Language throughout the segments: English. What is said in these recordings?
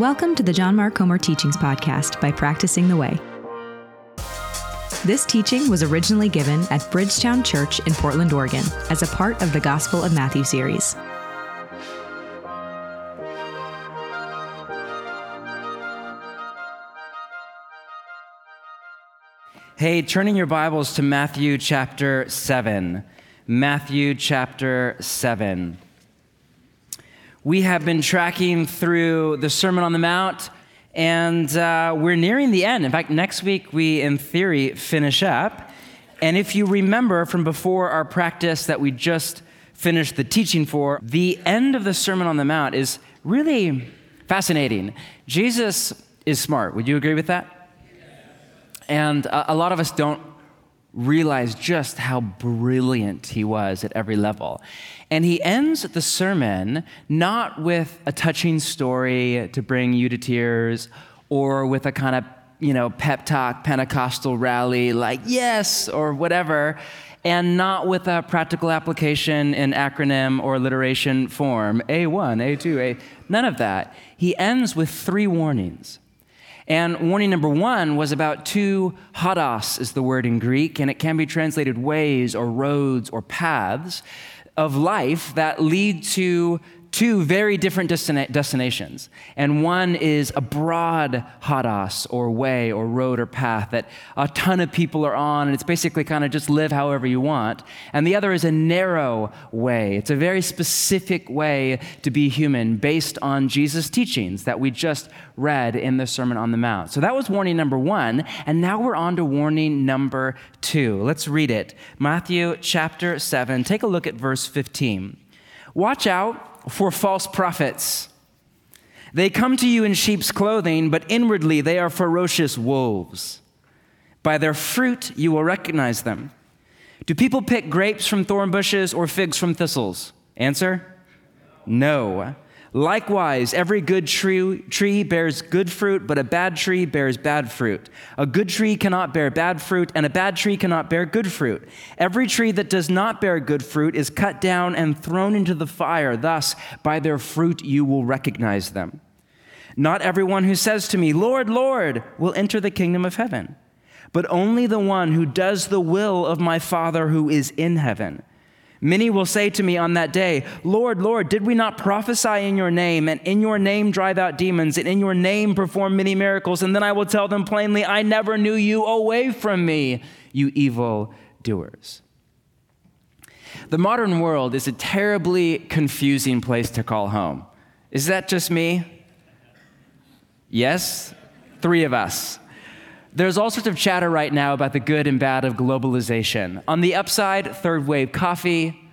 Welcome to the John Mark Comer Teachings Podcast by Practicing the Way. This teaching was originally given at Bridgetown Church in Portland, Oregon, as a part of the Gospel of Matthew series. Hey, turning your Bibles to Matthew chapter 7. Matthew chapter 7. We have been tracking through the Sermon on the Mount, and uh, we're nearing the end. In fact, next week we, in theory, finish up. And if you remember from before our practice that we just finished the teaching for, the end of the Sermon on the Mount is really fascinating. Jesus is smart. Would you agree with that? And a, a lot of us don't realize just how brilliant he was at every level. And he ends the sermon not with a touching story to bring you to tears or with a kind of, you know, pep talk, Pentecostal rally like, yes, or whatever, and not with a practical application in acronym or alliteration form, A1, A2, A. None of that. He ends with three warnings. And warning number one was about two hodos, is the word in Greek, and it can be translated ways or roads or paths of life that lead to two very different destina- destinations. And one is a broad hodos or way or road or path that a ton of people are on, and it's basically kind of just live however you want. And the other is a narrow way. It's a very specific way to be human based on Jesus' teachings that we just read in the Sermon on the Mount. So that was warning number one. And now we're on to warning number two. Let's read it Matthew chapter 7. Take a look at verse 15. Watch out for false prophets. They come to you in sheep's clothing, but inwardly they are ferocious wolves. By their fruit you will recognize them. Do people pick grapes from thorn bushes or figs from thistles? Answer No. Likewise, every good tree, tree, bears good fruit, but a bad tree bears bad fruit. A good tree cannot bear bad fruit, and a bad tree cannot bear good fruit. Every tree that does not bear good fruit is cut down and thrown into the fire. Thus, by their fruit you will recognize them. Not everyone who says to me, Lord, Lord, will enter the kingdom of heaven, but only the one who does the will of my Father who is in heaven. Many will say to me on that day, Lord, Lord, did we not prophesy in your name, and in your name drive out demons, and in your name perform many miracles? And then I will tell them plainly, I never knew you. Away from me, you evil doers. The modern world is a terribly confusing place to call home. Is that just me? Yes? Three of us. There's all sorts of chatter right now about the good and bad of globalization. On the upside, third wave coffee,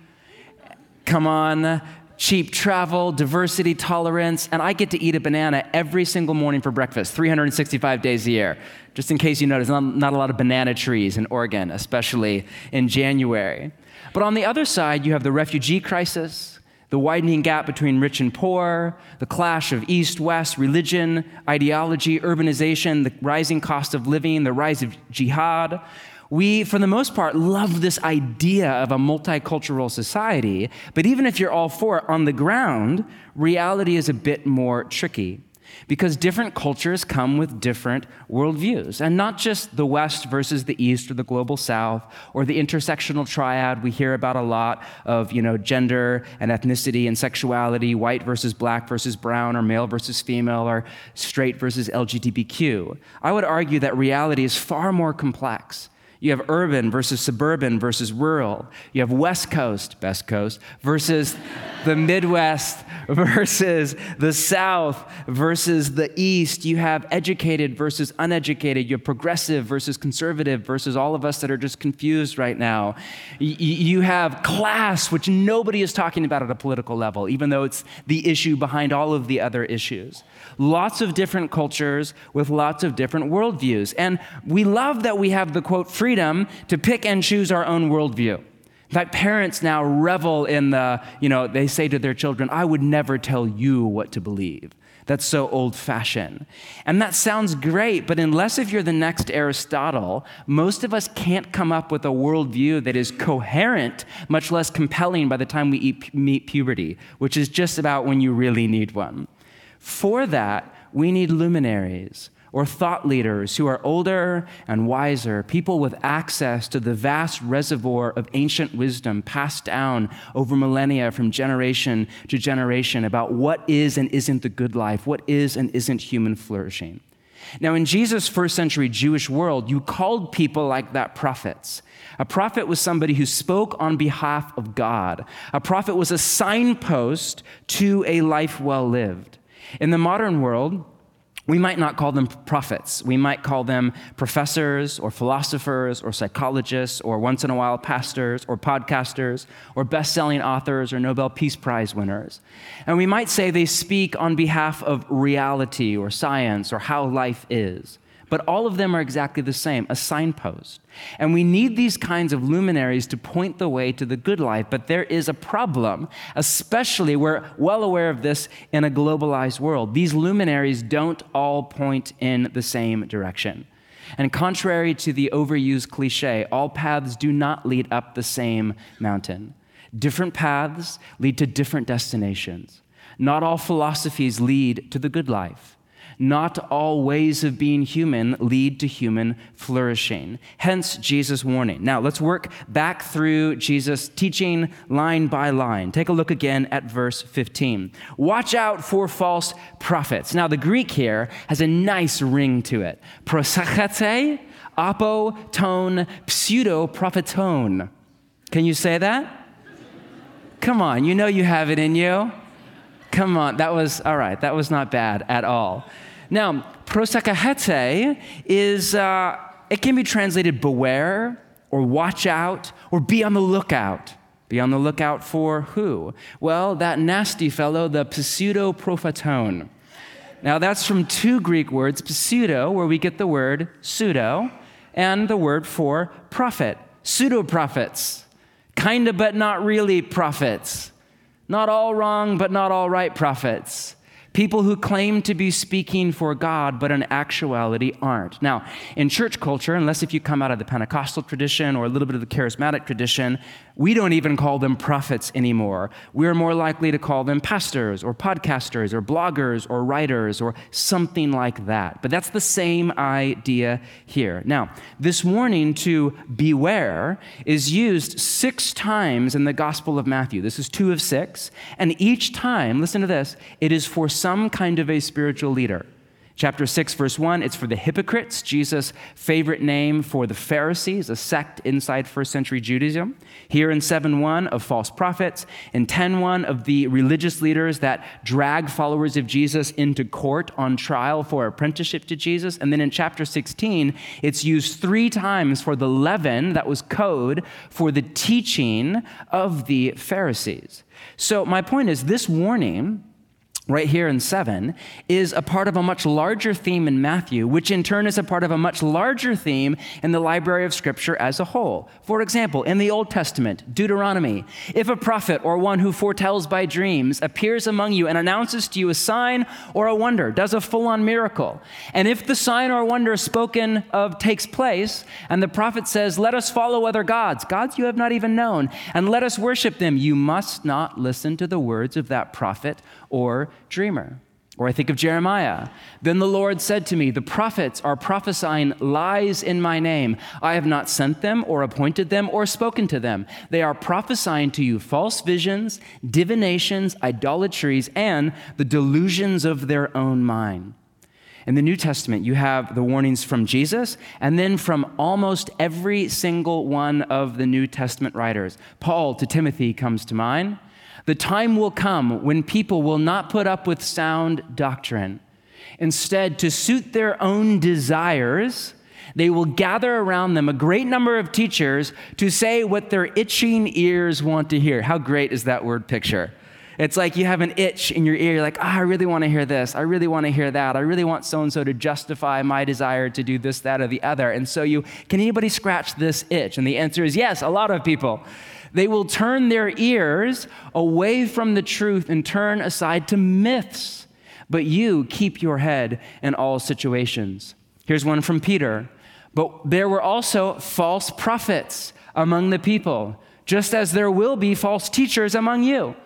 come on, cheap travel, diversity, tolerance, and I get to eat a banana every single morning for breakfast, 365 days a year. Just in case you notice, not, not a lot of banana trees in Oregon, especially in January. But on the other side, you have the refugee crisis, the widening gap between rich and poor, the clash of East West, religion, ideology, urbanization, the rising cost of living, the rise of jihad. We, for the most part, love this idea of a multicultural society, but even if you're all for it, on the ground, reality is a bit more tricky because different cultures come with different worldviews. And not just the West versus the East or the global South or the intersectional triad we hear about a lot of, you know, gender and ethnicity and sexuality, white versus black versus brown or male versus female or straight versus LGBTQ. I would argue that reality is far more complex. You have urban versus suburban versus rural. You have West Coast, best coast, versus the Midwest versus the South versus the East. You have educated versus uneducated. You have progressive versus conservative versus all of us that are just confused right now. You have class, which nobody is talking about at a political level, even though it's the issue behind all of the other issues. Lots of different cultures with lots of different worldviews. And we love that we have the quote, freedom to pick and choose our own worldview. In fact, parents now revel in the, you know, they say to their children, I would never tell you what to believe. That's so old fashioned. And that sounds great, but unless if you're the next Aristotle, most of us can't come up with a worldview that is coherent, much less compelling by the time we meet puberty, which is just about when you really need one. For that, we need luminaries or thought leaders who are older and wiser, people with access to the vast reservoir of ancient wisdom passed down over millennia from generation to generation about what is and isn't the good life, what is and isn't human flourishing. Now, in Jesus' first century Jewish world, you called people like that prophets. A prophet was somebody who spoke on behalf of God. A prophet was a signpost to a life well lived. In the modern world, we might not call them prophets. We might call them professors or philosophers or psychologists or once in a while pastors or podcasters or best selling authors or Nobel Peace Prize winners. And we might say they speak on behalf of reality or science or how life is but all of them are exactly the same a signpost. And we need these kinds of luminaries to point the way to the good life. But there is a problem, especially we're well aware of this in a globalized world. These luminaries don't all point in the same direction. And contrary to the overused cliche, all paths do not lead up the same mountain. Different paths lead to different destinations. Not all philosophies lead to the good life. Not all ways of being human lead to human flourishing. Hence, Jesus' warning. Now, let's work back through Jesus' teaching line by line. Take a look again at verse 15. Watch out for false prophets. Now, the Greek here has a nice ring to it. Prosachete, apo, tone, pseudo propheton. Can you say that? Come on, you know you have it in you. Come on, that was, all right, that was not bad at all. Now, prosakahete is, uh, it can be translated beware or watch out or be on the lookout. Be on the lookout for who? Well, that nasty fellow, the pseudo propheton. Now, that's from two Greek words, pseudo, where we get the word pseudo, and the word for prophet, pseudo prophets. Kinda, but not really prophets. Not all wrong, but not all right prophets. People who claim to be speaking for God, but in actuality aren't. Now, in church culture, unless if you come out of the Pentecostal tradition or a little bit of the charismatic tradition, we don't even call them prophets anymore. We're more likely to call them pastors or podcasters or bloggers or writers or something like that. But that's the same idea here. Now, this warning to beware is used six times in the Gospel of Matthew. This is two of six. And each time, listen to this, it is for some kind of a spiritual leader. Chapter 6, verse 1, it's for the hypocrites, Jesus' favorite name for the Pharisees, a sect inside first century Judaism. Here in 7 1 of false prophets. In 10 1 of the religious leaders that drag followers of Jesus into court on trial for apprenticeship to Jesus. And then in chapter 16, it's used three times for the leaven, that was code for the teaching of the Pharisees. So my point is this warning right here in 7 is a part of a much larger theme in Matthew, which in turn is a part of a much larger theme in the library of Scripture as a whole. For example, in the Old Testament, Deuteronomy, if a prophet or one who foretells by dreams appears among you and announces to you a sign or a wonder, does a full on miracle, and if the sign or wonder spoken of takes place, and the prophet says, Let us follow other gods, gods you have not even known, and let us worship them, you must not listen to the words of that prophet or dreamer. Or I think of Jeremiah. Then the Lord said to me, The prophets are prophesying lies in my name. I have not sent them, or appointed them, or spoken to them. They are prophesying to you false visions, divinations, idolatries, and the delusions of their own mind. In the New Testament, you have the warnings from Jesus and then from almost every single one of the New Testament writers. Paul to Timothy comes to mind. The time will come when people will not put up with sound doctrine. Instead, to suit their own desires, they will gather around them a great number of teachers to say what their itching ears want to hear. How great is that word picture? It's like you have an itch in your ear. You're like, oh, I really want to hear this. I really want to hear that. I really want so and so to justify my desire to do this, that, or the other. And so you, can anybody scratch this itch? And the answer is yes, a lot of people. They will turn their ears away from the truth and turn aside to myths. But you keep your head in all situations. Here's one from Peter. But there were also false prophets among the people, just as there will be false teachers among you.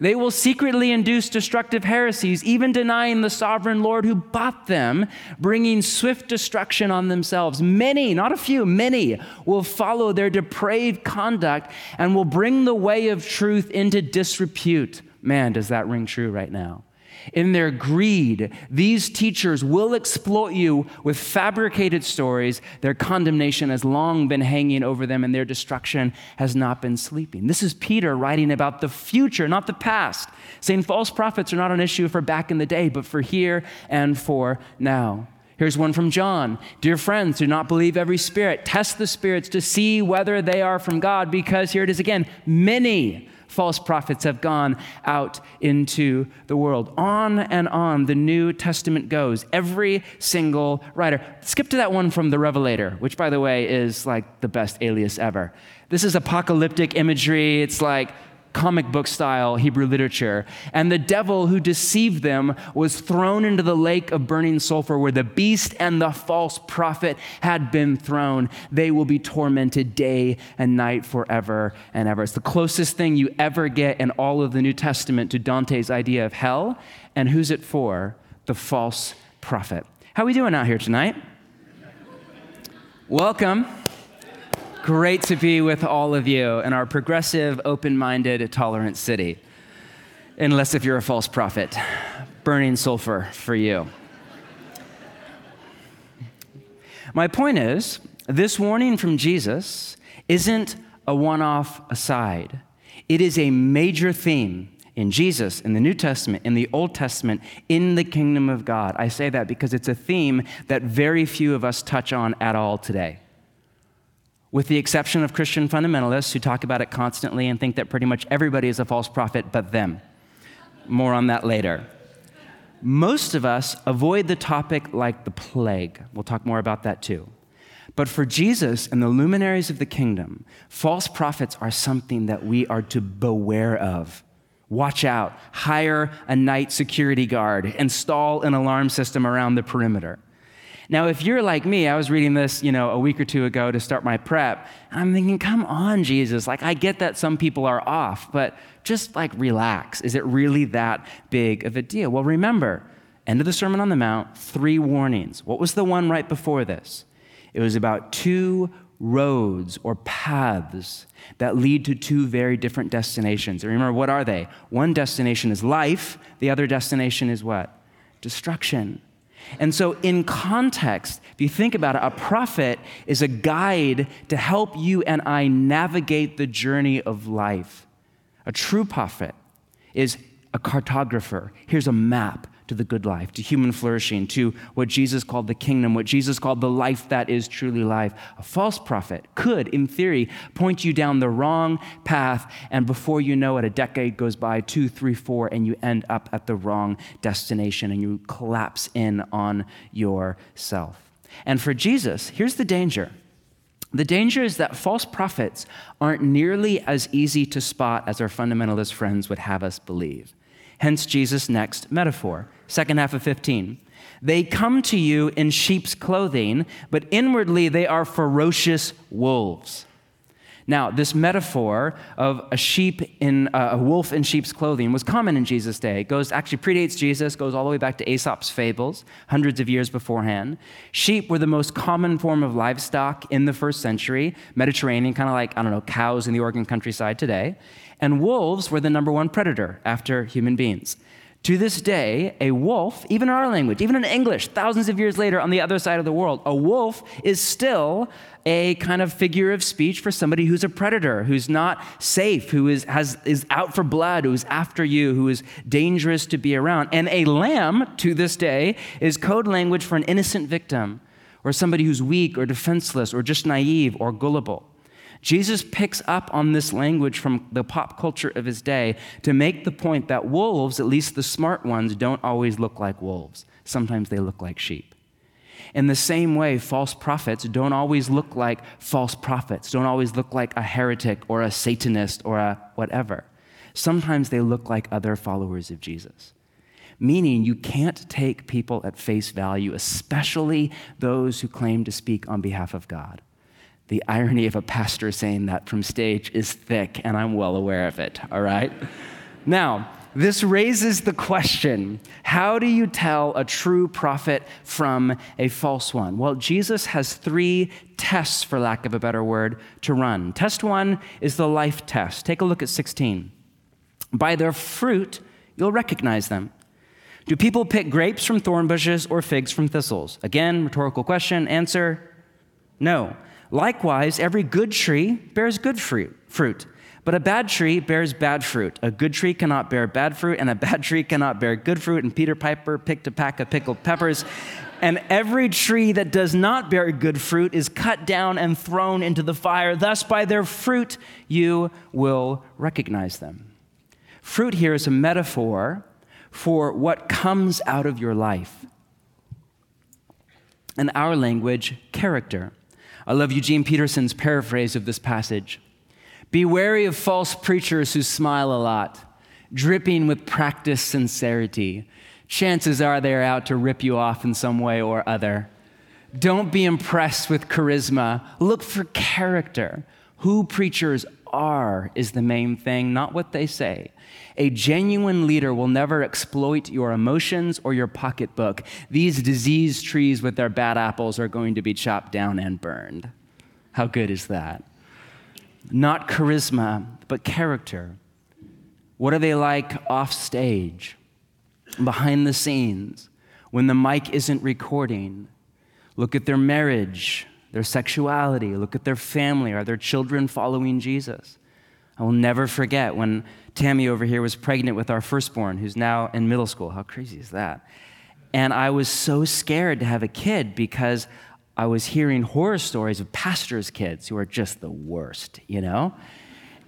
They will secretly induce destructive heresies, even denying the sovereign Lord who bought them, bringing swift destruction on themselves. Many, not a few, many will follow their depraved conduct and will bring the way of truth into disrepute. Man, does that ring true right now? In their greed, these teachers will exploit you with fabricated stories. Their condemnation has long been hanging over them, and their destruction has not been sleeping. This is Peter writing about the future, not the past, saying false prophets are not an issue for back in the day, but for here and for now. Here's one from John Dear friends, do not believe every spirit. Test the spirits to see whether they are from God, because here it is again many false prophets have gone out into the world. On and on the New Testament goes. Every single writer. Skip to that one from the Revelator, which, by the way, is like the best alias ever. This is apocalyptic imagery. It's like comic book style Hebrew literature. And the devil who deceived them was thrown into the lake of burning sulfur where the beast and the false prophet had been thrown. They will be tormented day and night forever and ever. It's the closest thing you ever get in all of the New Testament to Dante's idea of hell. And who's it for? The false prophet. How are we doing out here tonight? Welcome. Great to be with all of you in our progressive, open minded, tolerant city. Unless if you're a false prophet, burning sulfur for you. My point is, this warning from Jesus isn't a one off aside. It is a major theme in Jesus, in the New Testament, in the Old Testament, in the kingdom of God. I say that because it's a theme that very few of us touch on at all today with the exception of Christian fundamentalists who talk about it constantly and think that pretty much everybody is a false prophet but them. More on that later. Most of us avoid the topic like the plague. We'll talk more about that too. But for Jesus and the luminaries of the kingdom, false prophets are something that we are to beware of. Watch out, hire a night security guard, install an alarm system around the perimeter. Now, if you're like me, I was reading this, you know, a week or two ago to start my prep, and I'm thinking, come on, Jesus. Like, I get that some people are off, but just like relax. Is it really that big of a deal? Well, remember, end of the Sermon on the Mount, three warnings. What was the one right before this? It was about two roads or paths that lead to two very different destinations. And remember, what are they? One destination is life, the other destination is what? Destruction. And so, in context, if you think about it, a prophet is a guide to help you and I navigate the journey of life. A true prophet is a cartographer. Here's a map to the good life, to human flourishing, to what Jesus called the kingdom, what Jesus called the life that is truly life. A false prophet could, in theory, point you down the wrong path, and before you know it, a decade goes by, two, three, four, and you end up at the wrong destination and you collapse in on yourself. And for Jesus, here's the danger. The danger is that false prophets aren't nearly as easy to spot as our fundamentalist friends would have us believe. Hence Jesus' next metaphor, second half of 15. They come to you in sheep's clothing, but inwardly they are ferocious wolves. Now, this metaphor of a sheep in uh, a wolf in sheep's clothing was common in Jesus' day. It goes actually predates Jesus, goes all the way back to Aesop's fables, hundreds of years beforehand. Sheep were the most common form of livestock in the first century, Mediterranean, kind of like I don't know cows in the Oregon countryside today. And wolves were the number one predator after human beings. To this day, a wolf, even in our language, even in English, thousands of years later on the other side of the world, a wolf is still a kind of figure of speech for somebody who's a predator, who's not safe, who is, has, is out for blood, who's after you, who is dangerous to be around. And a lamb, to this day, is code language for an innocent victim or somebody who's weak or defenseless or just naive or gullible. Jesus picks up on this language from the pop culture of his day to make the point that wolves, at least the smart ones, don't always look like wolves. Sometimes they look like sheep. In the same way, false prophets don't always look like false prophets, don't always look like a heretic or a Satanist or a whatever. Sometimes they look like other followers of Jesus. Meaning, you can't take people at face value, especially those who claim to speak on behalf of God. The irony of a pastor saying that from stage is thick, and I'm well aware of it, all right? Now, this raises the question how do you tell a true prophet from a false one? Well, Jesus has three tests, for lack of a better word, to run. Test one is the life test. Take a look at 16. By their fruit, you'll recognize them. Do people pick grapes from thorn bushes or figs from thistles? Again, rhetorical question. Answer no. Likewise, every good tree bears good fruit. But a bad tree bears bad fruit. A good tree cannot bear bad fruit, and a bad tree cannot bear good fruit. And Peter Piper picked a pack of pickled peppers. And every tree that does not bear good fruit is cut down and thrown into the fire. Thus, by their fruit, you will recognize them. Fruit here is a metaphor for what comes out of your life. In our language, character. I love Eugene Peterson's paraphrase of this passage. Be wary of false preachers who smile a lot, dripping with practiced sincerity. Chances are they're out to rip you off in some way or other. Don't be impressed with charisma. Look for character. Who preachers are is the main thing, not what they say. A genuine leader will never exploit your emotions or your pocketbook. These disease trees with their bad apples are going to be chopped down and burned. How good is that? not charisma, but character. What are they like off stage, behind the scenes, when the mic isn't recording? Look at their marriage, their sexuality, look at their family. Are their children following Jesus? I will never forget when Tammy over here was pregnant with our firstborn, who's now in middle school. How crazy is that? And I was so scared to have a kid because I was hearing horror stories of pastors' kids who are just the worst, you know?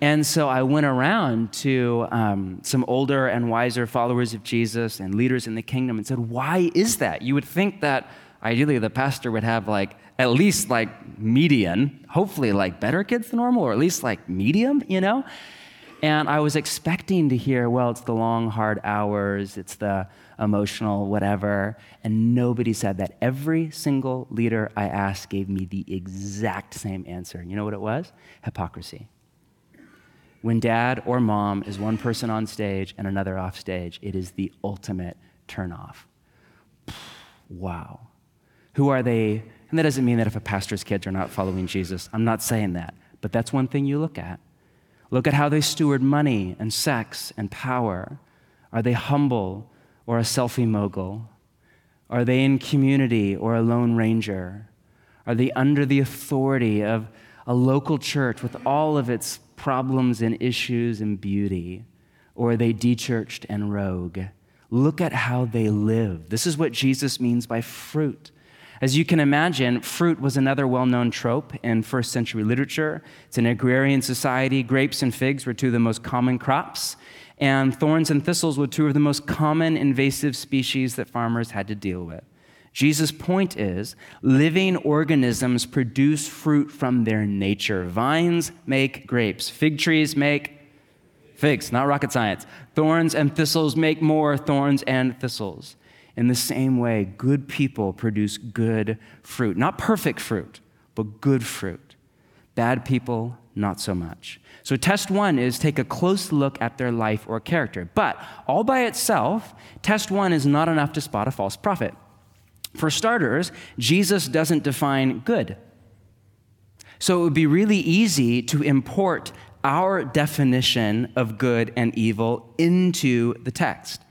And so I went around to um, some older and wiser followers of Jesus and leaders in the kingdom and said, Why is that? You would think that ideally the pastor would have like at least like median, hopefully like better kids than normal, or at least like medium, you know? And I was expecting to hear, well, it's the long, hard hours, it's the emotional, whatever. And nobody said that. Every single leader I asked gave me the exact same answer. You know what it was? Hypocrisy. When dad or mom is one person on stage and another off stage, it is the ultimate turnoff. Wow. Who are they? And that doesn't mean that if a pastor's kids are not following Jesus, I'm not saying that. But that's one thing you look at. Look at how they steward money and sex and power. Are they humble or a selfie mogul? Are they in community or a lone ranger? Are they under the authority of a local church with all of its problems and issues and beauty? Or are they dechurched and rogue? Look at how they live. This is what Jesus means by fruit. As you can imagine, fruit was another well known trope in first century literature. It's an agrarian society. Grapes and figs were two of the most common crops, and thorns and thistles were two of the most common invasive species that farmers had to deal with. Jesus' point is living organisms produce fruit from their nature. Vines make grapes, fig trees make figs, not rocket science. Thorns and thistles make more thorns and thistles. In the same way, good people produce good fruit. Not perfect fruit, but good fruit. Bad people, not so much. So, test one is take a close look at their life or character. But all by itself, test one is not enough to spot a false prophet. For starters, Jesus doesn't define good. So, it would be really easy to import our definition of good and evil into the text.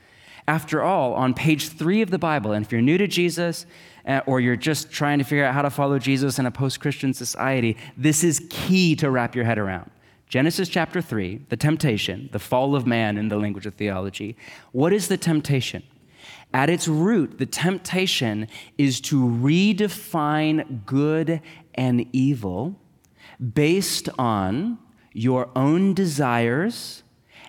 After all, on page three of the Bible, and if you're new to Jesus uh, or you're just trying to figure out how to follow Jesus in a post Christian society, this is key to wrap your head around. Genesis chapter 3, the temptation, the fall of man in the language of theology. What is the temptation? At its root, the temptation is to redefine good and evil based on your own desires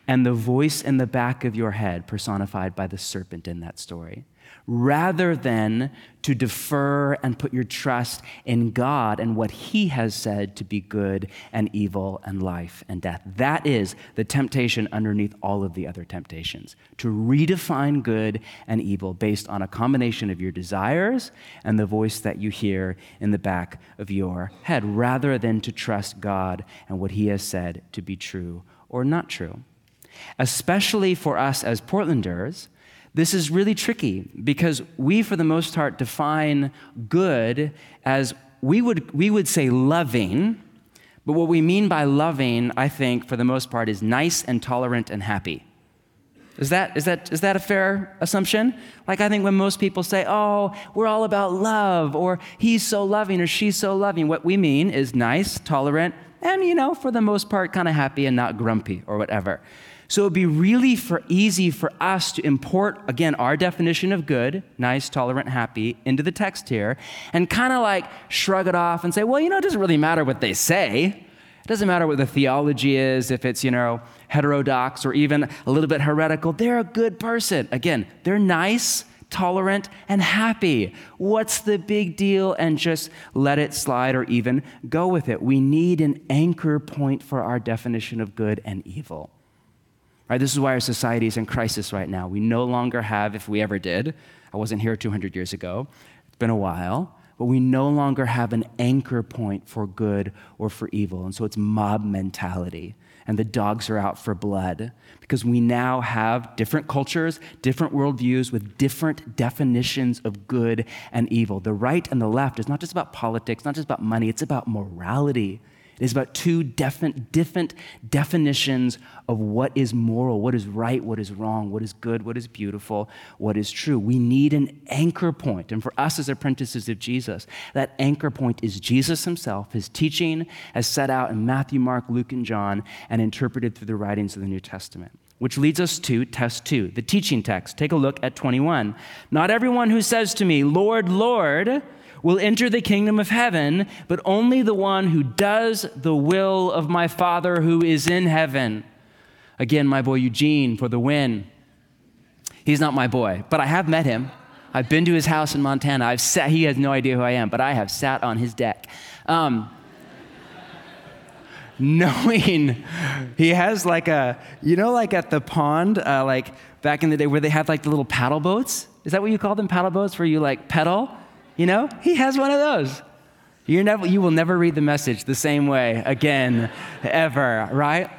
and the voice in the back of your head personified by the serpent in that story, rather than to defer and put your trust in God and what He has said to be good and evil and life and death. That is the temptation underneath all of the other temptations to redefine good and evil based on a combination of your desires and the voice that you hear in the back of your head, rather than to trust God and what He has said to be true or not true. Especially for us as Portlanders, this is really tricky because we, for the most part, define good as we would, we would say loving, but what we mean by loving, I think, for the most part, is nice and tolerant and happy. Is that, is, that, is that a fair assumption? Like, I think when most people say, oh, we're all about love, or he's so loving, or she's so loving, what we mean is nice, tolerant, and, you know, for the most part, kind of happy and not grumpy or whatever. So it would be really for easy for us to import, again, our definition of good, nice, tolerant, happy, into the text here, and kind of like shrug it off and say, well, you know, it doesn't really matter what they say. It doesn't matter what the theology is, if it's, you know, heterodox or even a little bit heretical. They're a good person. Again, they're nice, tolerant, and happy. What's the big deal? And just let it slide or even go with it. We need an anchor point for our definition of good and evil. Right? This is why our society is in crisis right now. We no longer have, if we ever did, I wasn't here 200 years ago, it's been a while, but we no longer have an anchor point for good or for evil. And so it's mob mentality. And the dogs are out for blood because we now have different cultures, different worldviews with different definitions of good and evil. The right and the left is not just about politics, not just about money, it's about morality it is about two different, different definitions of what is moral, what is right, what is wrong, what is good, what is beautiful, what is true. We need an anchor point. And for us as apprentices of Jesus, that anchor point is Jesus himself, his teaching as set out in Matthew, Mark, Luke, and John, and interpreted through the writings of the New Testament. Which leads us to test two, the teaching text. Take a look at 21. Not everyone who says to me, Lord, Lord, will enter the kingdom of heaven, but only the one who does the will of my Father who is in heaven. Again, my boy Eugene for the win. He's not my boy, but I have met him. I've been to his house in Montana. I've sat, he has no idea who I am, but I have sat on his deck. Um, knowing he has like a, you know, like at the pond, uh, like back in the day where they have like the little paddle boats? Is that what you call them, paddle boats, where you like pedal? You know, he has one of those. you never, you will never read the message the same way again, ever, right?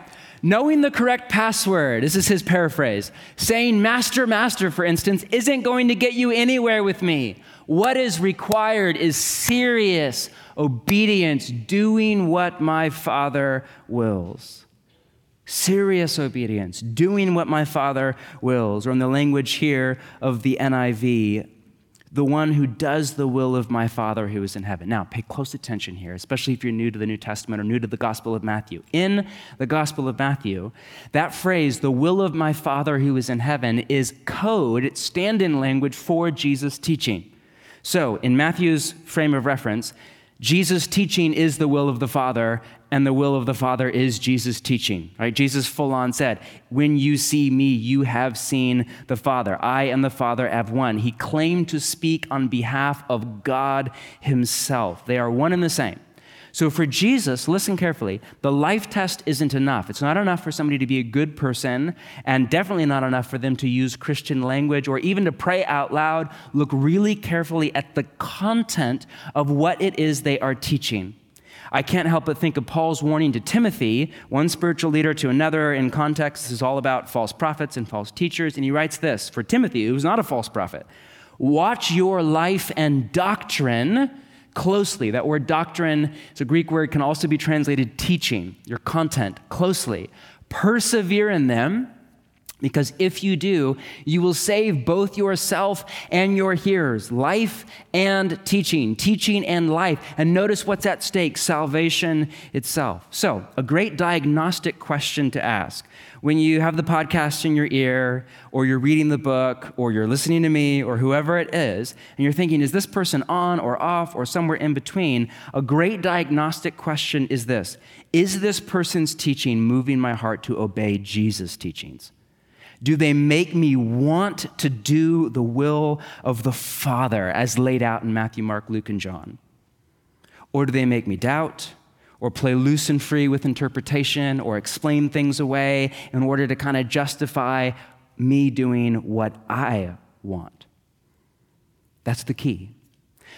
Knowing the correct password, this is his paraphrase. Saying, Master, Master, for instance, isn't going to get you anywhere with me. What is required is serious obedience, doing what my Father wills. Serious obedience, doing what my Father wills. Or in the language here of the NIV, the one who does the will of my Father who is in heaven. Now, pay close attention here, especially if you're new to the New Testament or new to the Gospel of Matthew. In the Gospel of Matthew, that phrase, the will of my Father who is in heaven, is code, it's stand in language for Jesus' teaching. So, in Matthew's frame of reference, Jesus' teaching is the will of the Father, and the will of the Father is Jesus' teaching. Right? Jesus full on said, When you see me, you have seen the Father. I and the Father have one. He claimed to speak on behalf of God Himself. They are one and the same. So for Jesus, listen carefully, the life test isn't enough. It's not enough for somebody to be a good person, and definitely not enough for them to use Christian language or even to pray out loud. Look really carefully at the content of what it is they are teaching. I can't help but think of Paul's warning to Timothy, one spiritual leader to another. In context, this is all about false prophets and false teachers. And he writes this for Timothy, who's not a false prophet Watch your life and doctrine closely. That word doctrine is a Greek word, can also be translated teaching, your content closely. Persevere in them because if you do, you will save both yourself and your hearers, life and teaching, teaching and life. And notice what's at stake salvation itself. So, a great diagnostic question to ask when you have the podcast in your ear, or you're reading the book, or you're listening to me, or whoever it is, and you're thinking, is this person on or off or somewhere in between? A great diagnostic question is this Is this person's teaching moving my heart to obey Jesus' teachings? Do they make me want to do the will of the Father as laid out in Matthew, Mark, Luke, and John? Or do they make me doubt or play loose and free with interpretation or explain things away in order to kind of justify me doing what I want? That's the key.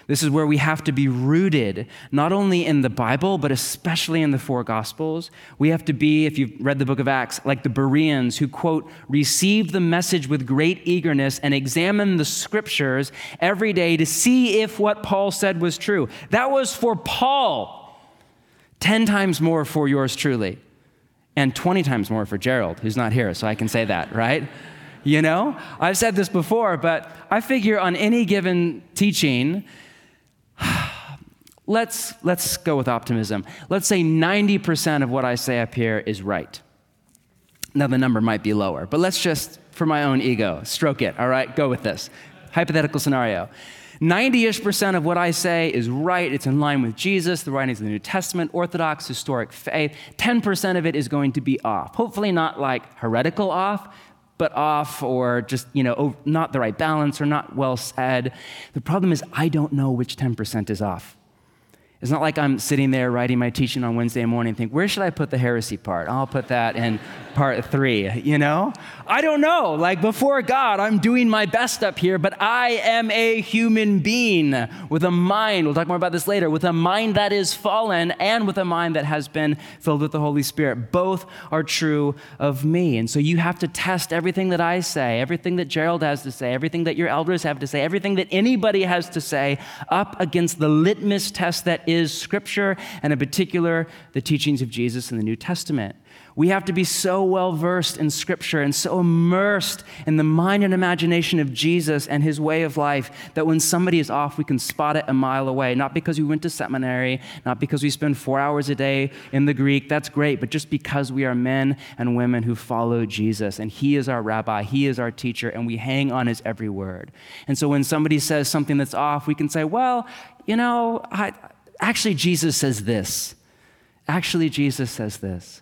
This is where we have to be rooted, not only in the Bible, but especially in the four Gospels. We have to be, if you've read the book of Acts, like the Bereans who, quote, received the message with great eagerness and examined the scriptures every day to see if what Paul said was true. That was for Paul, 10 times more for yours truly, and 20 times more for Gerald, who's not here, so I can say that, right? You know, I've said this before, but I figure on any given teaching, let's, let's go with optimism. Let's say 90% of what I say up here is right. Now, the number might be lower, but let's just, for my own ego, stroke it, all right? Go with this. Hypothetical scenario. 90 ish percent of what I say is right. It's in line with Jesus, the writings of the New Testament, Orthodox, historic faith. 10% of it is going to be off. Hopefully, not like heretical off, but off or just, you know, not the right balance or not well said. The problem is, I don't know which 10% is off. It's not like I'm sitting there writing my teaching on Wednesday morning think, where should I put the heresy part? I'll put that in part three, you know? I don't know. Like before God, I'm doing my best up here, but I am a human being with a mind, we'll talk more about this later, with a mind that is fallen and with a mind that has been filled with the Holy Spirit. Both are true of me. And so you have to test everything that I say, everything that Gerald has to say, everything that your elders have to say, everything that anybody has to say up against the litmus test that is Scripture, and in particular, the teachings of Jesus in the New Testament. We have to be so well versed in Scripture and so immersed in the mind and imagination of Jesus and his way of life that when somebody is off, we can spot it a mile away. Not because we went to seminary, not because we spend four hours a day in the Greek, that's great, but just because we are men and women who follow Jesus and he is our rabbi, he is our teacher, and we hang on his every word. And so when somebody says something that's off, we can say, well, you know, I, actually, Jesus says this. Actually, Jesus says this.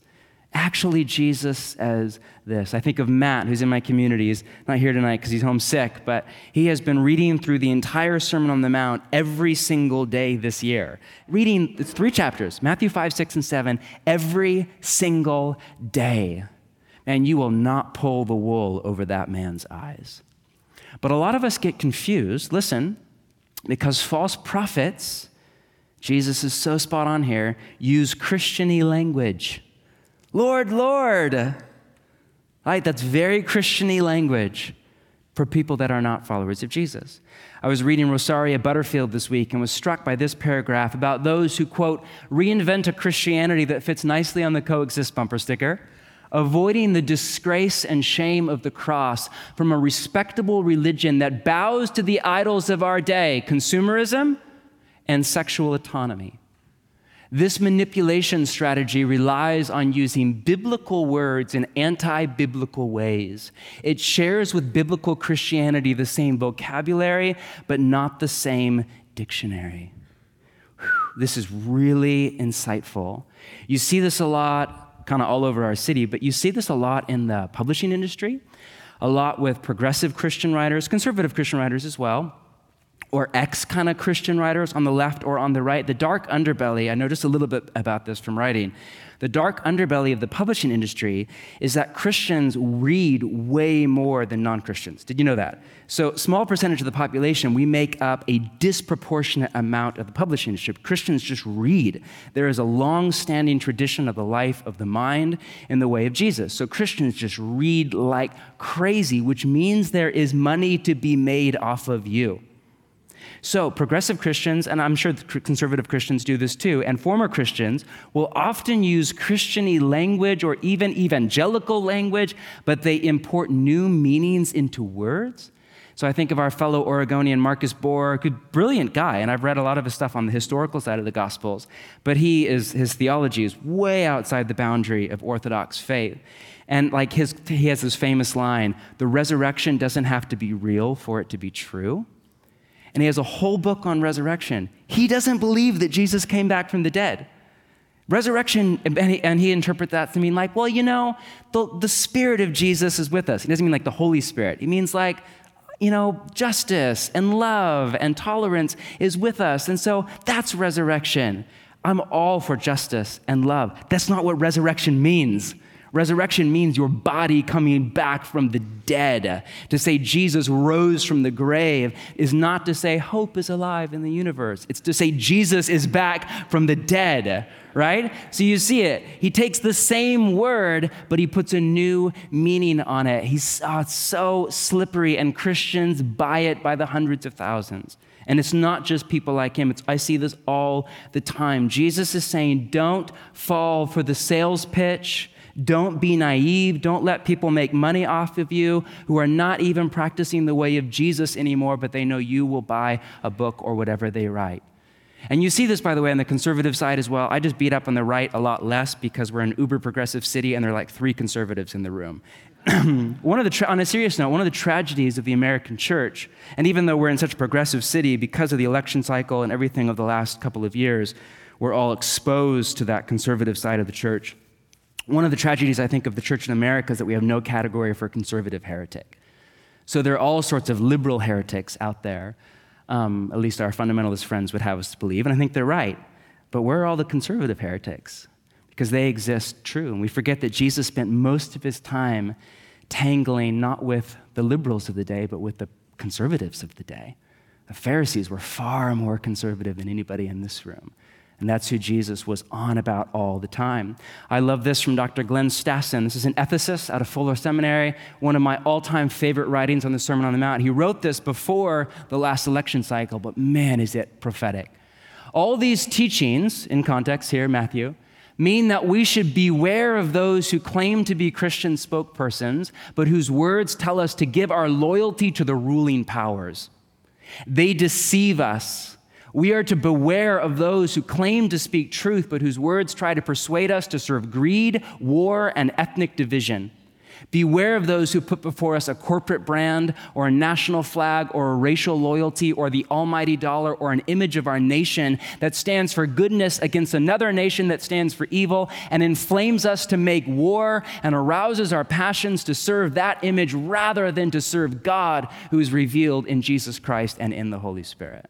Actually, Jesus says this. I think of Matt, who's in my community. He's not here tonight because he's homesick, but he has been reading through the entire Sermon on the Mount every single day this year. Reading it's three chapters Matthew 5, 6, and 7 every single day. And you will not pull the wool over that man's eyes. But a lot of us get confused, listen, because false prophets, Jesus is so spot on here, use Christiany language. Lord, Lord. Right? That's very Christiany language for people that are not followers of Jesus. I was reading Rosaria Butterfield this week and was struck by this paragraph about those who, quote, reinvent a Christianity that fits nicely on the coexist bumper sticker, avoiding the disgrace and shame of the cross from a respectable religion that bows to the idols of our day, consumerism and sexual autonomy. This manipulation strategy relies on using biblical words in anti biblical ways. It shares with biblical Christianity the same vocabulary, but not the same dictionary. This is really insightful. You see this a lot, kind of all over our city, but you see this a lot in the publishing industry, a lot with progressive Christian writers, conservative Christian writers as well or X kind of Christian writers on the left or on the right. The dark underbelly, I noticed a little bit about this from writing. The dark underbelly of the publishing industry is that Christians read way more than non Christians. Did you know that? So, small percentage of the population, we make up a disproportionate amount of the publishing industry. Christians just read. There is a long standing tradition of the life of the mind in the way of Jesus. So, Christians just read like crazy, which means there is money to be made off of you. So, progressive Christians, and I'm sure conservative Christians do this too, and former Christians will often use Christiany language or even evangelical language, but they import new meanings into words. So I think of our fellow Oregonian Marcus Borg, a brilliant guy, and I've read a lot of his stuff on the historical side of the Gospels, but he is, his theology is way outside the boundary of Orthodox faith. And like his, he has this famous line the resurrection doesn't have to be real for it to be true and he has a whole book on resurrection. He doesn't believe that Jesus came back from the dead. Resurrection, and he, and he interprets that to mean like, well, you know, the, the Spirit of Jesus is with us. He doesn't mean like the Holy Spirit. He means like, you know, justice and love and tolerance is with us. And so that's resurrection. I'm all for justice and love. That's not what resurrection means. Resurrection means your body coming back from the dead. To say Jesus rose from the grave is not to say hope is alive in the universe. It's to say Jesus is back from the dead, right? So you see it. He takes the same word, but he puts a new meaning on it. He's oh, so slippery, and Christians buy it by the hundreds of thousands. And it's not just people like him. It's, I see this all the time. Jesus is saying, don't fall for the sales pitch don't be naive. Don't let people make money off of you who are not even practicing the way of Jesus anymore, but they know you will buy a book or whatever they write. And you see this, by the way, on the conservative side as well. I just beat up on the right a lot less because we're an uber progressive city and there are like three conservatives in the room. one of the tra- on a serious note, one of the tragedies of the American church, and even though we're in such a progressive city because of the election cycle and everything of the last couple of years, we're all exposed to that conservative side of the church. One of the tragedies, I think, of the church in America is that we have no category for conservative heretic. So there are all sorts of liberal heretics out there, um, at least our fundamentalist friends would have us believe, and I think they're right. But where are all the conservative heretics? Because they exist true. And we forget that Jesus spent most of his time tangling not with the liberals of the day, but with the conservatives of the day. The Pharisees were far more conservative than anybody in this room. And that's who Jesus was on about all the time. I love this from Dr. Glenn Stassen. This is an ethicist out of Fuller Seminary, one of my all time favorite writings on the Sermon on the Mount. He wrote this before the last election cycle, but man, is it prophetic. All these teachings, in context here, Matthew, mean that we should beware of those who claim to be Christian spokespersons, but whose words tell us to give our loyalty to the ruling powers. They deceive us we are to beware of those who claim to speak truth, but whose words try to persuade us to serve greed, war, and ethnic division. Beware of those who put before us a corporate brand or a national flag or a racial loyalty or the almighty dollar or an image of our nation that stands for goodness against another nation that stands for evil and inflames us to make war and arouses our passions to serve that image rather than to serve God who is revealed in Jesus Christ and in the Holy Spirit.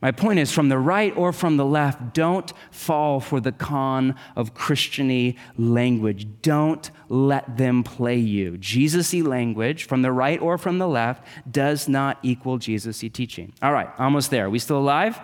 My point is, from the right or from the left, don't fall for the con of Christiany language. Don't let them play you. Jesus y language, from the right or from the left, does not equal Jesus y teaching. All right, almost there. We still alive?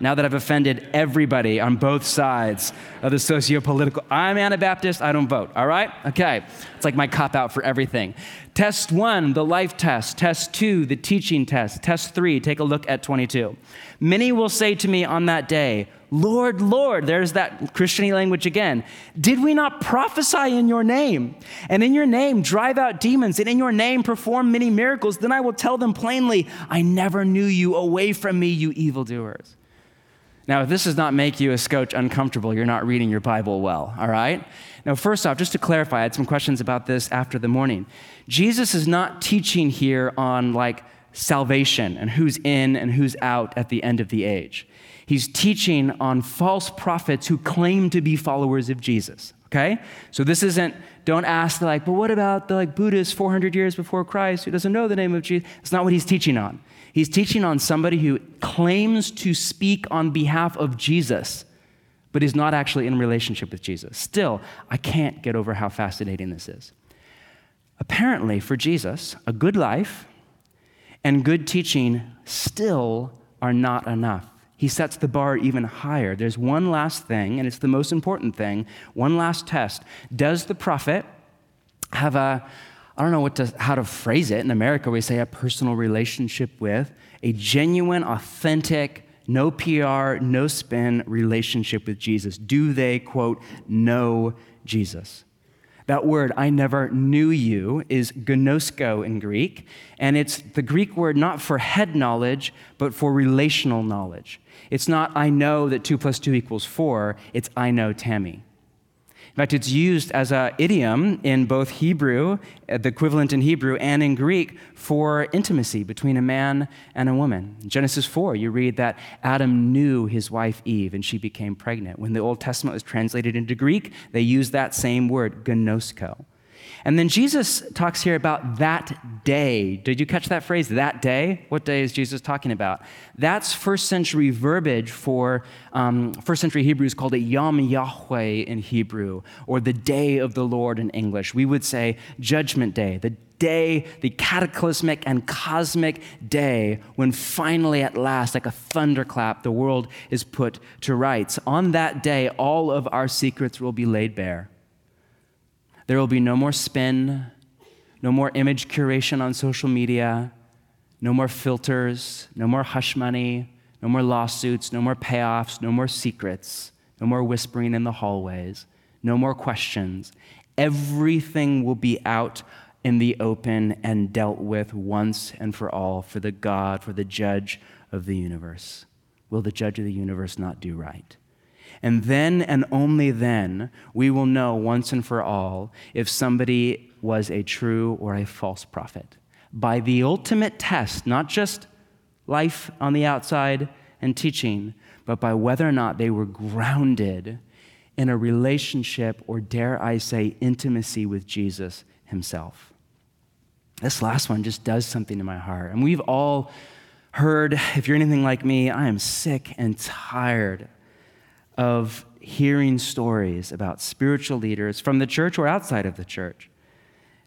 Now that I've offended everybody on both sides of the socio political, I'm Anabaptist, I don't vote, all right? Okay, it's like my cop out for everything. Test one, the life test. Test two, the teaching test. Test three, take a look at 22. Many will say to me on that day, Lord, Lord, there's that Christiany language again. Did we not prophesy in your name? And in your name drive out demons, and in your name perform many miracles? Then I will tell them plainly, I never knew you. Away from me, you evildoers. Now, if this does not make you a scotch uncomfortable, you're not reading your Bible well, all right? Now, first off, just to clarify, I had some questions about this after the morning. Jesus is not teaching here on like salvation and who's in and who's out at the end of the age. He's teaching on false prophets who claim to be followers of Jesus. Okay? So this isn't, don't ask like, but what about the like Buddhist 400 years before Christ who doesn't know the name of Jesus? It's not what he's teaching on. He's teaching on somebody who claims to speak on behalf of Jesus, but is not actually in relationship with Jesus. Still, I can't get over how fascinating this is. Apparently, for Jesus, a good life and good teaching still are not enough. He sets the bar even higher. There's one last thing, and it's the most important thing one last test. Does the prophet have a I don't know what to, how to phrase it. In America, we say a personal relationship with, a genuine, authentic, no PR, no spin relationship with Jesus. Do they, quote, know Jesus? That word, I never knew you, is gnosko in Greek, and it's the Greek word not for head knowledge, but for relational knowledge. It's not I know that 2 plus 2 equals 4, it's I know Tammy. In fact, it's used as an idiom in both Hebrew, uh, the equivalent in Hebrew, and in Greek for intimacy between a man and a woman. In Genesis 4, you read that Adam knew his wife Eve and she became pregnant. When the Old Testament was translated into Greek, they used that same word, gnosko. And then Jesus talks here about that day. Did you catch that phrase, that day? What day is Jesus talking about? That's first century verbiage for um, first century Hebrews called it Yom Yahweh in Hebrew, or the day of the Lord in English. We would say Judgment Day, the day, the cataclysmic and cosmic day when finally, at last, like a thunderclap, the world is put to rights. On that day, all of our secrets will be laid bare. There will be no more spin, no more image curation on social media, no more filters, no more hush money, no more lawsuits, no more payoffs, no more secrets, no more whispering in the hallways, no more questions. Everything will be out in the open and dealt with once and for all for the God, for the judge of the universe. Will the judge of the universe not do right? And then and only then we will know once and for all if somebody was a true or a false prophet. By the ultimate test, not just life on the outside and teaching, but by whether or not they were grounded in a relationship or, dare I say, intimacy with Jesus himself. This last one just does something to my heart. And we've all heard, if you're anything like me, I am sick and tired of hearing stories about spiritual leaders from the church or outside of the church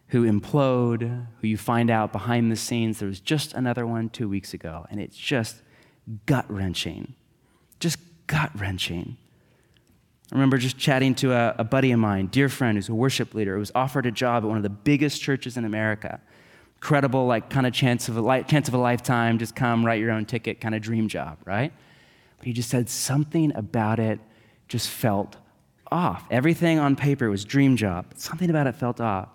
who implode, who you find out behind the scenes. There was just another one two weeks ago, and it's just gut wrenching. Just gut wrenching. I remember just chatting to a, a, buddy of mine, dear friend, who's a worship leader, who was offered a job at one of the biggest churches in America. Credible, like kind of chance of a li- chance of a lifetime, just come, write your own ticket, kind of dream job, right? But he just said something about it just felt off. Everything on paper was dream job. Something about it felt off.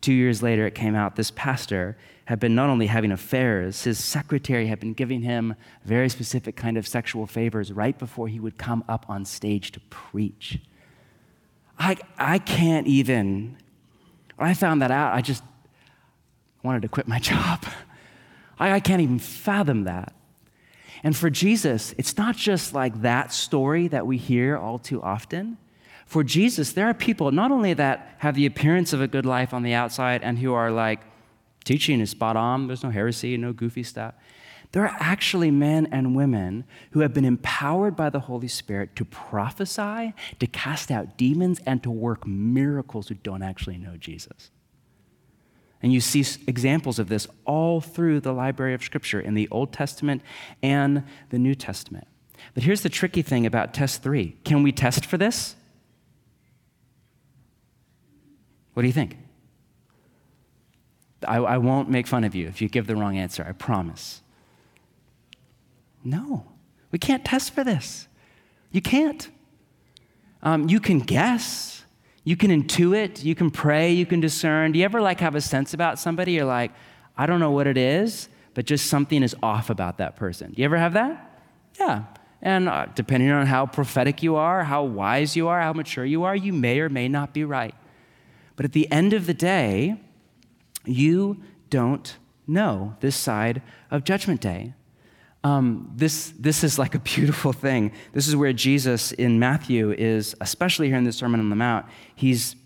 Two years later, it came out this pastor had been not only having affairs, his secretary had been giving him very specific kind of sexual favors right before he would come up on stage to preach. I, I can't even, when I found that out, I just wanted to quit my job. I, I can't even fathom that. And for Jesus, it's not just like that story that we hear all too often. For Jesus, there are people not only that have the appearance of a good life on the outside and who are like, teaching is spot on, there's no heresy, no goofy stuff. There are actually men and women who have been empowered by the Holy Spirit to prophesy, to cast out demons, and to work miracles who don't actually know Jesus. And you see examples of this all through the library of Scripture in the Old Testament and the New Testament. But here's the tricky thing about test three can we test for this? What do you think? I, I won't make fun of you if you give the wrong answer, I promise. No, we can't test for this. You can't. Um, you can guess, you can intuit, you can pray, you can discern. Do you ever like have a sense about somebody? You're like, I don't know what it is, but just something is off about that person. Do you ever have that? Yeah. And uh, depending on how prophetic you are, how wise you are, how mature you are, you may or may not be right. But at the end of the day, you don't know this side of Judgment Day. Um, this, this is like a beautiful thing. This is where Jesus in Matthew is, especially here in the Sermon on the Mount, he's,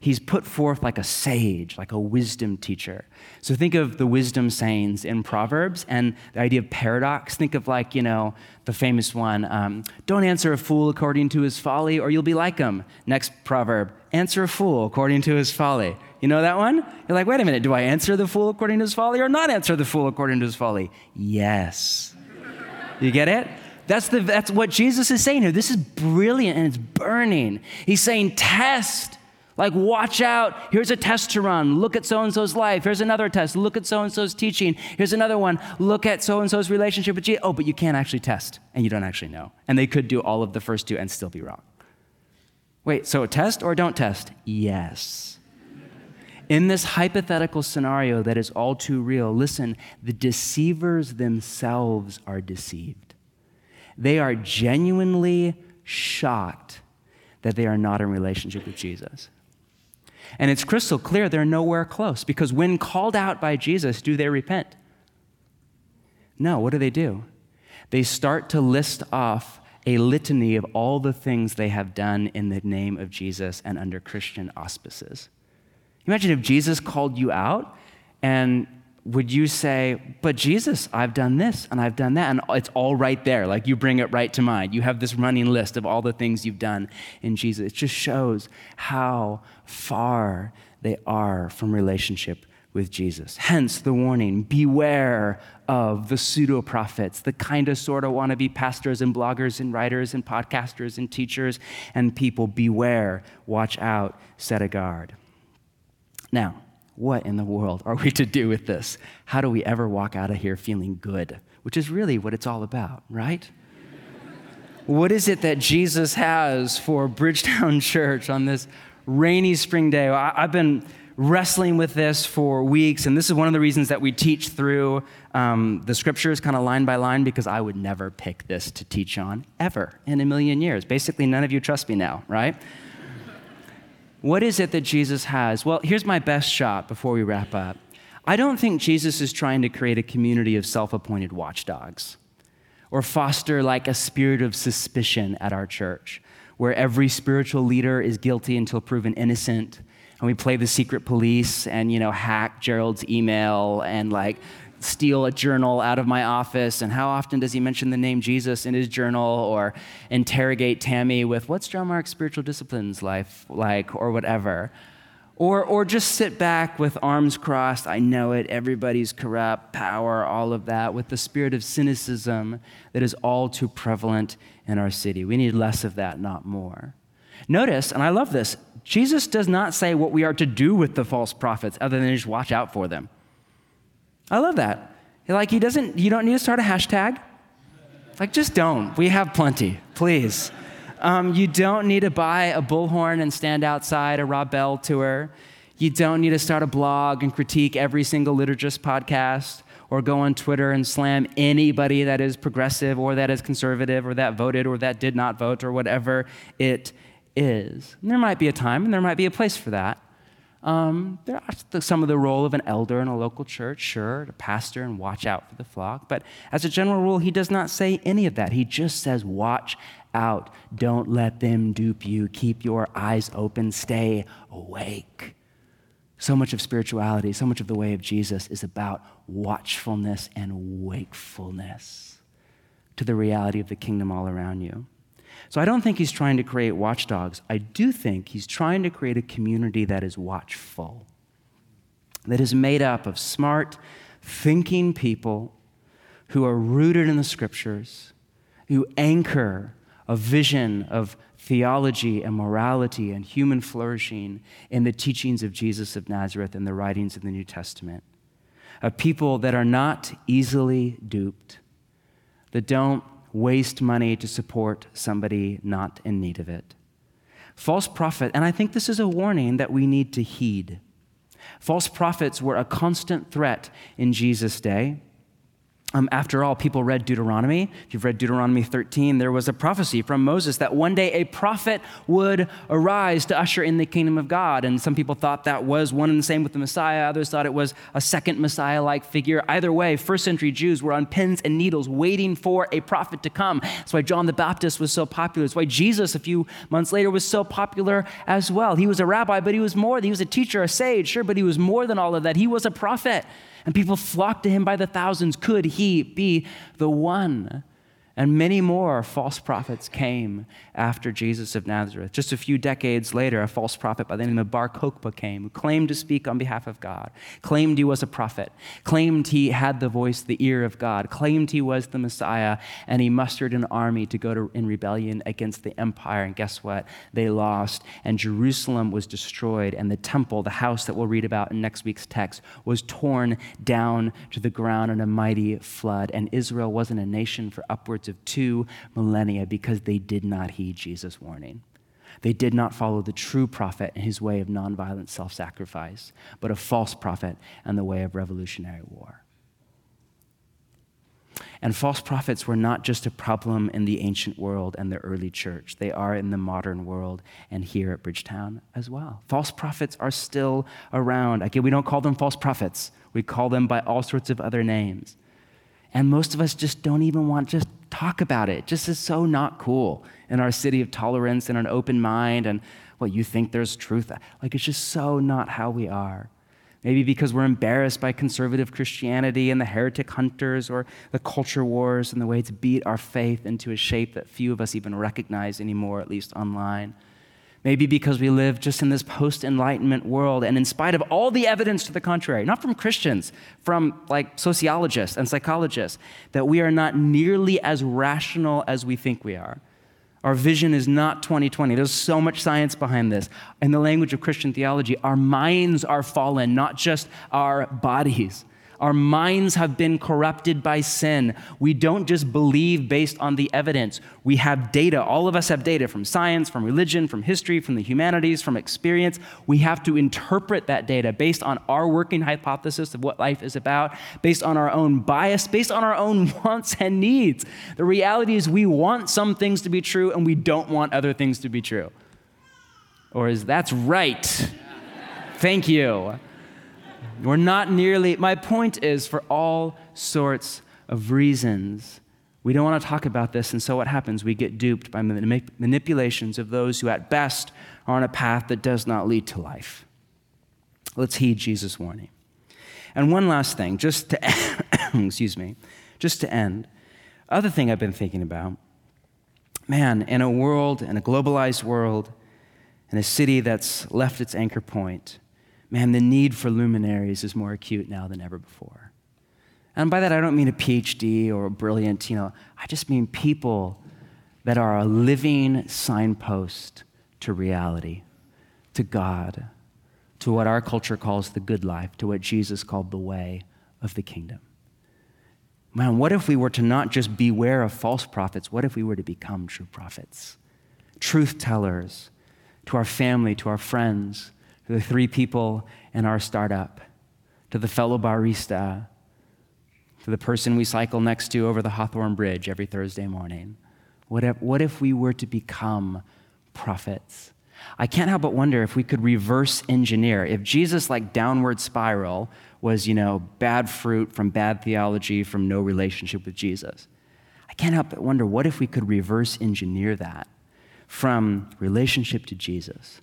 he's put forth like a sage, like a wisdom teacher. So think of the wisdom sayings in Proverbs and the idea of paradox. Think of like, you know, the famous one um, don't answer a fool according to his folly or you'll be like him. Next proverb, answer a fool according to his folly. You know that one? You're like, wait a minute, do I answer the fool according to his folly or not answer the fool according to his folly? Yes. You get it? That's, the, that's what Jesus is saying here. This is brilliant and it's burning. He's saying, test. Like, watch out. Here's a test to run. Look at so and so's life. Here's another test. Look at so and so's teaching. Here's another one. Look at so and so's relationship with Jesus. Oh, but you can't actually test, and you don't actually know. And they could do all of the first two and still be wrong. Wait, so test or don't test? Yes. In this hypothetical scenario that is all too real, listen, the deceivers themselves are deceived. They are genuinely shocked that they are not in relationship with Jesus. And it's crystal clear they're nowhere close because when called out by Jesus, do they repent? No, what do they do? They start to list off a litany of all the things they have done in the name of Jesus and under Christian auspices. Imagine if Jesus called you out and would you say, But Jesus, I've done this and I've done that, and it's all right there. Like you bring it right to mind. You have this running list of all the things you've done in Jesus. It just shows how far they are from relationship with Jesus. Hence the warning beware of the pseudo prophets, the kind of sort of wannabe pastors and bloggers and writers and podcasters and teachers and people. Beware, watch out, set a guard. Now, what in the world are we to do with this? How do we ever walk out of here feeling good? Which is really what it's all about, right? what is it that Jesus has for Bridgetown Church on this rainy spring day? I've been wrestling with this for weeks, and this is one of the reasons that we teach through um, the scriptures kind of line by line because I would never pick this to teach on ever in a million years. Basically, none of you trust me now, right? What is it that Jesus has? Well, here's my best shot before we wrap up. I don't think Jesus is trying to create a community of self appointed watchdogs or foster like a spirit of suspicion at our church where every spiritual leader is guilty until proven innocent and we play the secret police and you know hack Gerald's email and like steal a journal out of my office? And how often does he mention the name Jesus in his journal or interrogate Tammy with, What's John Mark's spiritual disciplines life like, or whatever? Or, or just sit back with arms crossed, I know it, everybody's corrupt, power, all of that, with the spirit of cynicism that is all too prevalent in our city. We need less of that, not more. Notice, and I love this, Jesus does not say what we are to do with the false prophets other than just watch out for them. I love that. Like, he doesn't, you don't need to start a hashtag. Like, just don't. We have plenty, please. Um, you don't need to buy a bullhorn and stand outside a Rob Bell tour. You don't need to start a blog and critique every single liturgist podcast or go on Twitter and slam anybody that is progressive or that is conservative or that voted or that did not vote or whatever it is. And there might be a time and there might be a place for that. Um, there are some of the role of an elder in a local church, sure, to pastor and watch out for the flock. But as a general rule, he does not say any of that. He just says, watch out. Don't let them dupe you. Keep your eyes open. Stay awake. So much of spirituality, so much of the way of Jesus is about watchfulness and wakefulness to the reality of the kingdom all around you. So I don't think he's trying to create watchdogs. I do think he's trying to create a community that is watchful, that is made up of smart, thinking people who are rooted in the scriptures, who anchor a vision of theology and morality and human flourishing in the teachings of Jesus of Nazareth and the writings of the New Testament. Of people that are not easily duped, that don't waste money to support somebody not in need of it. False prophet, and I think this is a warning that we need to heed. False prophets were a constant threat in Jesus' day. Um, after all, people read Deuteronomy. If you've read Deuteronomy 13, there was a prophecy from Moses that one day a prophet would arise to usher in the kingdom of God. And some people thought that was one and the same with the Messiah. Others thought it was a second Messiah like figure. Either way, first century Jews were on pins and needles waiting for a prophet to come. That's why John the Baptist was so popular. That's why Jesus, a few months later, was so popular as well. He was a rabbi, but he was more. Than he was a teacher, a sage, sure, but he was more than all of that. He was a prophet and people flocked to him by the thousands. Could he be the one? And many more false prophets came after Jesus of Nazareth. Just a few decades later, a false prophet by the name of Bar Kokhba came, who claimed to speak on behalf of God, claimed he was a prophet, claimed he had the voice, the ear of God, claimed he was the Messiah, and he mustered an army to go to, in rebellion against the empire. And guess what? They lost, and Jerusalem was destroyed, and the temple, the house that we'll read about in next week's text, was torn down to the ground in a mighty flood. And Israel wasn't a nation for upwards upwards of two millennia because they did not heed Jesus' warning. They did not follow the true prophet and his way of nonviolent self sacrifice, but a false prophet and the way of revolutionary war. And false prophets were not just a problem in the ancient world and the early church, they are in the modern world and here at Bridgetown as well. False prophets are still around. Again, we don't call them false prophets, we call them by all sorts of other names. And most of us just don't even want just talk about it. Just is so not cool in our city of tolerance and an open mind. And what you think there's truth. Like it's just so not how we are. Maybe because we're embarrassed by conservative Christianity and the heretic hunters or the culture wars and the way to beat our faith into a shape that few of us even recognize anymore, at least online. Maybe because we live just in this post enlightenment world, and in spite of all the evidence to the contrary, not from Christians, from like sociologists and psychologists, that we are not nearly as rational as we think we are. Our vision is not 2020. There's so much science behind this. In the language of Christian theology, our minds are fallen, not just our bodies. Our minds have been corrupted by sin. We don't just believe based on the evidence. We have data. All of us have data from science, from religion, from history, from the humanities, from experience. We have to interpret that data based on our working hypothesis of what life is about, based on our own bias, based on our own wants and needs. The reality is, we want some things to be true and we don't want other things to be true. Or is that's right? Thank you. We're not nearly, my point is for all sorts of reasons. We don't want to talk about this, and so what happens? We get duped by manipulations of those who, at best, are on a path that does not lead to life. Let's heed Jesus' warning. And one last thing, just to, excuse me, just to end. Other thing I've been thinking about man, in a world, in a globalized world, in a city that's left its anchor point, man, the need for luminaries is more acute now than ever before. And by that, I don't mean a PhD or a brilliant, you know, I just mean people that are a living signpost to reality, to God, to what our culture calls the good life, to what Jesus called the way of the kingdom. Man, what if we were to not just beware of false prophets? What if we were to become true prophets? Truth tellers to our family, to our friends, to the three people in our startup, to the fellow barista, to the person we cycle next to over the Hawthorne Bridge every Thursday morning. What if, what if we were to become prophets? I can't help but wonder if we could reverse engineer. If Jesus, like downward spiral, was, you know, bad fruit from bad theology, from no relationship with Jesus. I can't help but wonder what if we could reverse engineer that from relationship to Jesus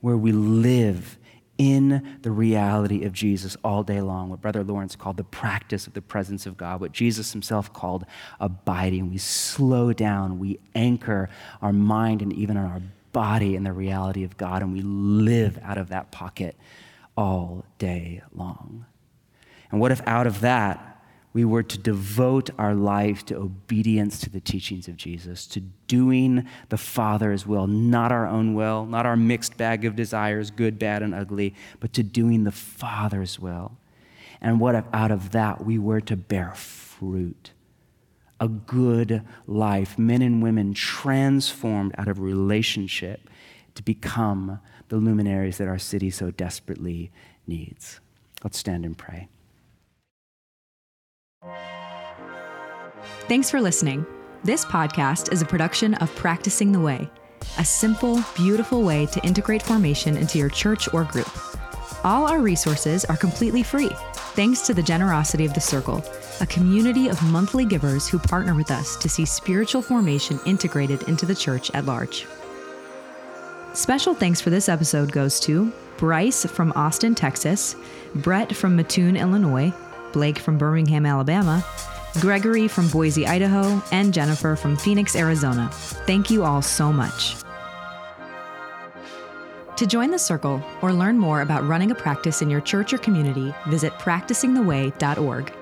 where we live in the reality of Jesus all day long, what Brother Lawrence called the practice of the presence of God, what Jesus himself called abiding. We slow down, we anchor our mind and even our body in the reality of God, and we live out of that pocket all day long. And what if out of that, we were to devote our life to obedience to the teachings of Jesus, to doing the Father's will, not our own will, not our mixed bag of desires, good, bad, and ugly, but to doing the Father's will. And what if out of that we were to bear fruit? A good life, men and women transformed out of relationship to become the luminaries that our city so desperately needs. Let's stand and pray. Thanks for listening. This podcast is a production of Practicing the Way, a simple, beautiful way to integrate formation into your church or group. All our resources are completely free, thanks to the generosity of the Circle, a community of monthly givers who partner with us to see spiritual formation integrated into the church at large. Special thanks for this episode goes to Bryce from Austin, Texas, Brett from Mattoon, Illinois, Blake from Birmingham, Alabama, Gregory from Boise, Idaho, and Jennifer from Phoenix, Arizona. Thank you all so much. To join the circle or learn more about running a practice in your church or community, visit practicingtheway.org.